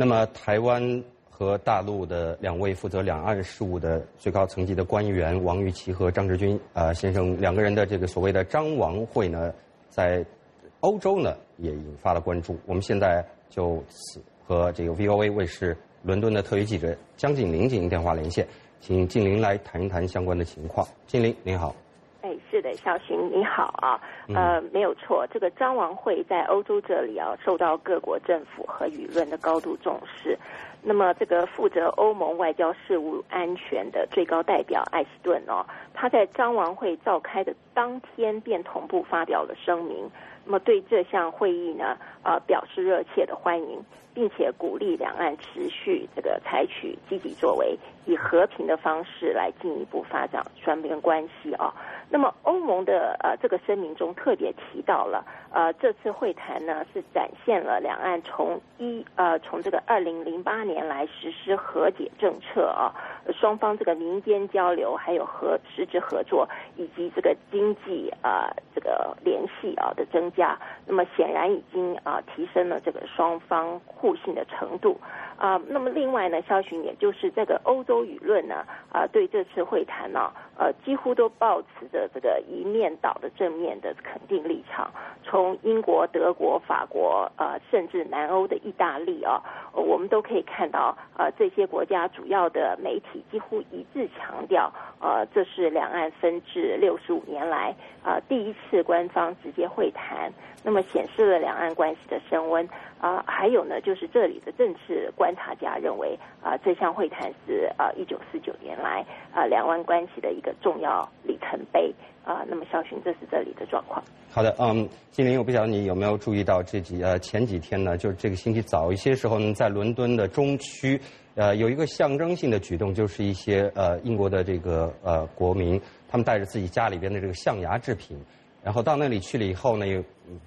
那么，台湾和大陆的两位负责两岸事务的最高层级的官员王玉琦和张志军啊先生两个人的这个所谓的“张王会”呢，在欧洲呢也引发了关注。我们现在就此和这个 VOA 卫视伦敦的特约记者江静林进行电话连线，请静林来谈一谈相关的情况。静林，您好。小寻你好啊，呃，没有错，这个张王会在欧洲这里啊，受到各国政府和舆论的高度重视。那么，这个负责欧盟外交事务安全的最高代表艾斯顿哦，他在张王会召开的当天便同步发表了声明。那么对这项会议呢，呃，表示热切的欢迎，并且鼓励两岸持续这个采取积极作为，以和平的方式来进一步发展双边关系啊。那么欧盟的呃这个声明中特别提到了，呃，这次会谈呢是展现了两岸从一呃从这个二零零八年来实施和解政策啊，双方这个民间交流还有和实质合作以及这个经济啊这个联系啊的增加。那么显然已经啊提升了这个双方互信的程度啊。那么另外呢，肖群也就是这个欧洲舆论呢啊，对这次会谈呢呃几乎都保持着这个一面倒的正面的肯定立场。从英国、德国、法国呃甚至南欧的意大利啊，我们都可以看到呃这些国家主要的媒体几乎一致强调呃这是两岸分治六十五年来啊第一次官方直接会谈。那么显示了两岸关系的升温啊，还有呢，就是这里的政治观察家认为啊，这项会谈是啊一九四九年来啊两岸关系的一个重要里程碑啊。那么，肖勋，这是这里的状况。好的，嗯，金玲，我不晓得你有没有注意到这几呃前几天呢，就是这个星期早一些时候呢，在伦敦的中区呃有一个象征性的举动，就是一些呃英国的这个呃国民，他们带着自己家里边的这个象牙制品。然后到那里去了以后呢，又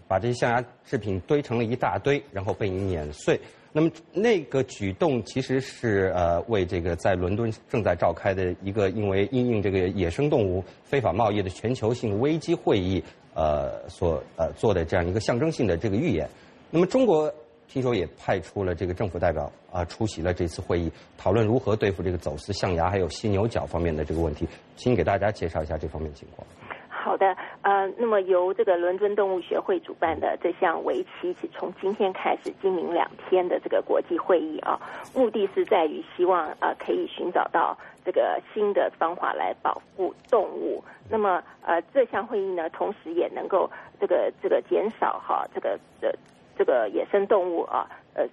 把这些象牙制品堆成了一大堆，然后被碾碎。那么那个举动其实是呃为这个在伦敦正在召开的一个因为因应这个野生动物非法贸易的全球性危机会议呃所呃做的这样一个象征性的这个预演。那么中国听说也派出了这个政府代表啊出席了这次会议，讨论如何对付这个走私象牙还有犀牛角方面的这个问题。请给大家介绍一下这方面情况。好的，呃，那么由这个伦敦动物学会主办的这项为期从今天开始今明两天的这个国际会议啊，目的是在于希望呃可以寻找到这个新的方法来保护动物。那么呃这项会议呢，同时也能够这个这个减少哈这个呃这个野生动物啊呃。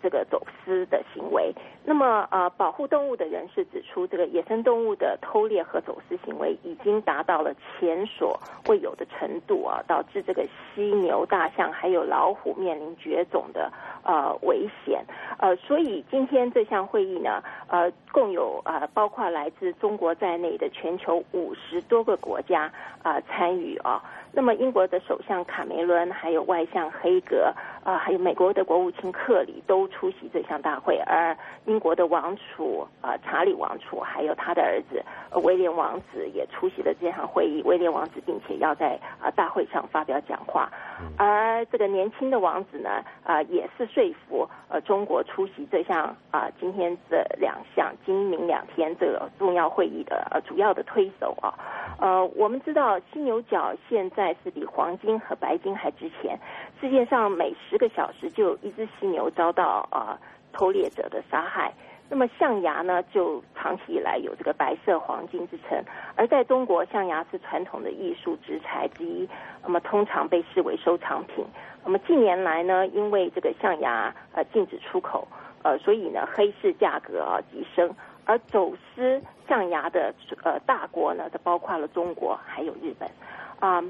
这个走私的行为，那么呃，保护动物的人士指出，这个野生动物的偷猎和走私行为已经达到了前所未有的程度啊，导致这个犀牛、大象还有老虎面临绝种的呃危险。呃，所以今天这项会议呢，呃，共有啊包括来自中国在内的全球五十多个国家啊参与啊。那么英国的首相卡梅伦，还有外相黑格。啊，还有美国的国务卿克里都出席这项大会，而英国的王储啊查理王储，还有他的儿子威廉王子也出席了这场会议。威廉王子并且要在啊大会上发表讲话，而这个年轻的王子呢啊也是说服呃中国出席这项啊今天这两项今明两天这个重要会议的呃主要的推手啊。呃，我们知道犀牛角现在是比黄金和白金还值钱。世界上每十个小时就有一只犀牛遭到啊偷猎者的杀害。那么象牙呢，就长期以来有这个白色黄金之称。而在中国，象牙是传统的艺术之材之一，那么通常被视为收藏品。那么近年来呢，因为这个象牙呃禁止出口，呃，所以呢黑市价格啊急升。而走私象牙的呃大国呢，则包括了中国还有日本啊。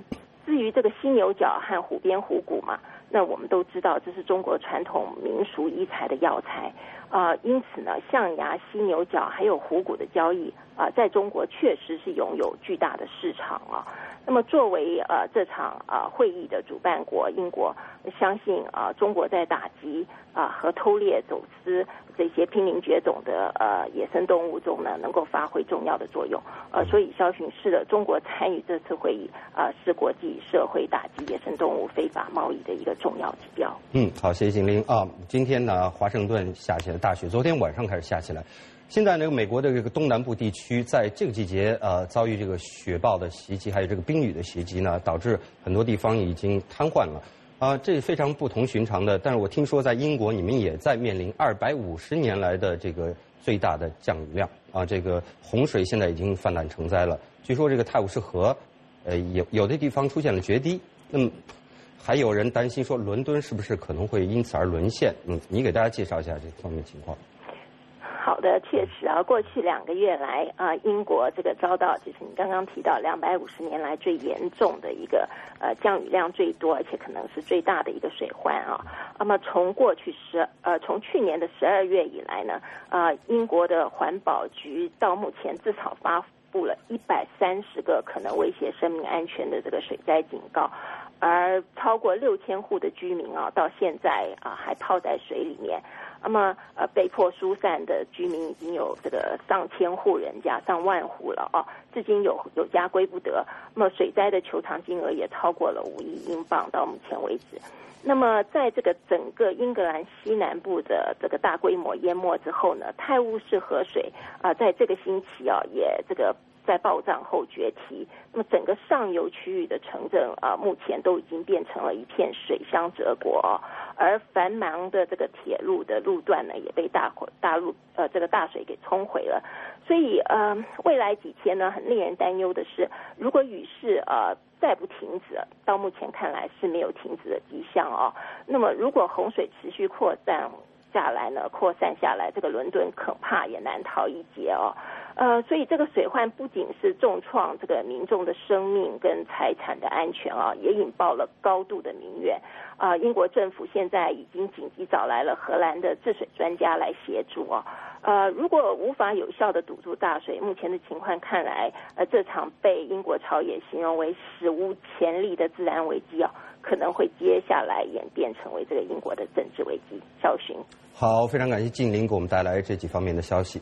至于这个犀牛角和虎鞭虎骨嘛，那我们都知道这是中国传统民俗医材的药材。啊，因此呢，象牙、犀牛角还有虎骨的交易啊，在中国确实是拥有巨大的市场啊。那么作为呃这场啊会议的主办国英国，相信啊中国在打击啊和偷猎、走私这些濒临绝种的呃野生动物中呢，能够发挥重要的作用。呃，所以肖巡是的，中国参与这次会议啊，是国际社会打击野生动物非法贸易的一个重要指标。嗯，好，谢谢景林啊。今天呢，华盛顿下起了大雪，昨天晚上开始下起来。现在呢，美国的这个东南部地区在这个季节呃遭遇这个雪暴的袭击，还有这个冰雨的袭击呢，导致很多地方已经瘫痪了。啊，这非常不同寻常的。但是我听说在英国，你们也在面临二百五十年来的这个最大的降雨量啊，这个洪水现在已经泛滥成灾了。据说这个泰晤士河，呃，有有的地方出现了决堤。那么还有人担心说，伦敦是不是可能会因此而沦陷？嗯，你给大家介绍一下这方面情况。好的，确实啊，过去两个月来啊，英国这个遭到就是你刚刚提到两百五十年来最严重的一个呃降雨量最多，而且可能是最大的一个水患啊。那么从过去十呃从去年的十二月以来呢，啊，英国的环保局到目前至少发布了一百三十个可能威胁生命安全的这个水灾警告，而超过六千户的居民啊，到现在啊还泡在水里面。那么，呃，被迫疏散的居民已经有这个上千户人家、上万户了啊，至今有有家归不得。那么，水灾的求偿金额也超过了五亿英镑，到目前为止。那么，在这个整个英格兰西南部的这个大规模淹没之后呢，泰晤士河水啊，在这个星期啊，也这个。在暴涨后决堤，那么整个上游区域的城镇啊，目前都已经变成了一片水乡泽国，而繁忙的这个铁路的路段呢，也被大大陆呃这个大水给冲毁了。所以呃，未来几天呢，很令人担忧的是，如果雨势呃再不停止，到目前看来是没有停止的迹象哦。那么如果洪水持续扩散下来呢，扩散下来，这个伦敦恐怕也难逃一劫哦。呃，所以这个水患不仅是重创这个民众的生命跟财产的安全啊，也引爆了高度的民怨啊。英国政府现在已经紧急找来了荷兰的治水专家来协助啊。呃，如果无法有效的堵住大水，目前的情况看来，呃，这场被英国朝野形容为史无前例的自然危机啊，可能会接下来演变成为这个英国的政治危机。小寻，好，非常感谢静玲给我们带来这几方面的消息。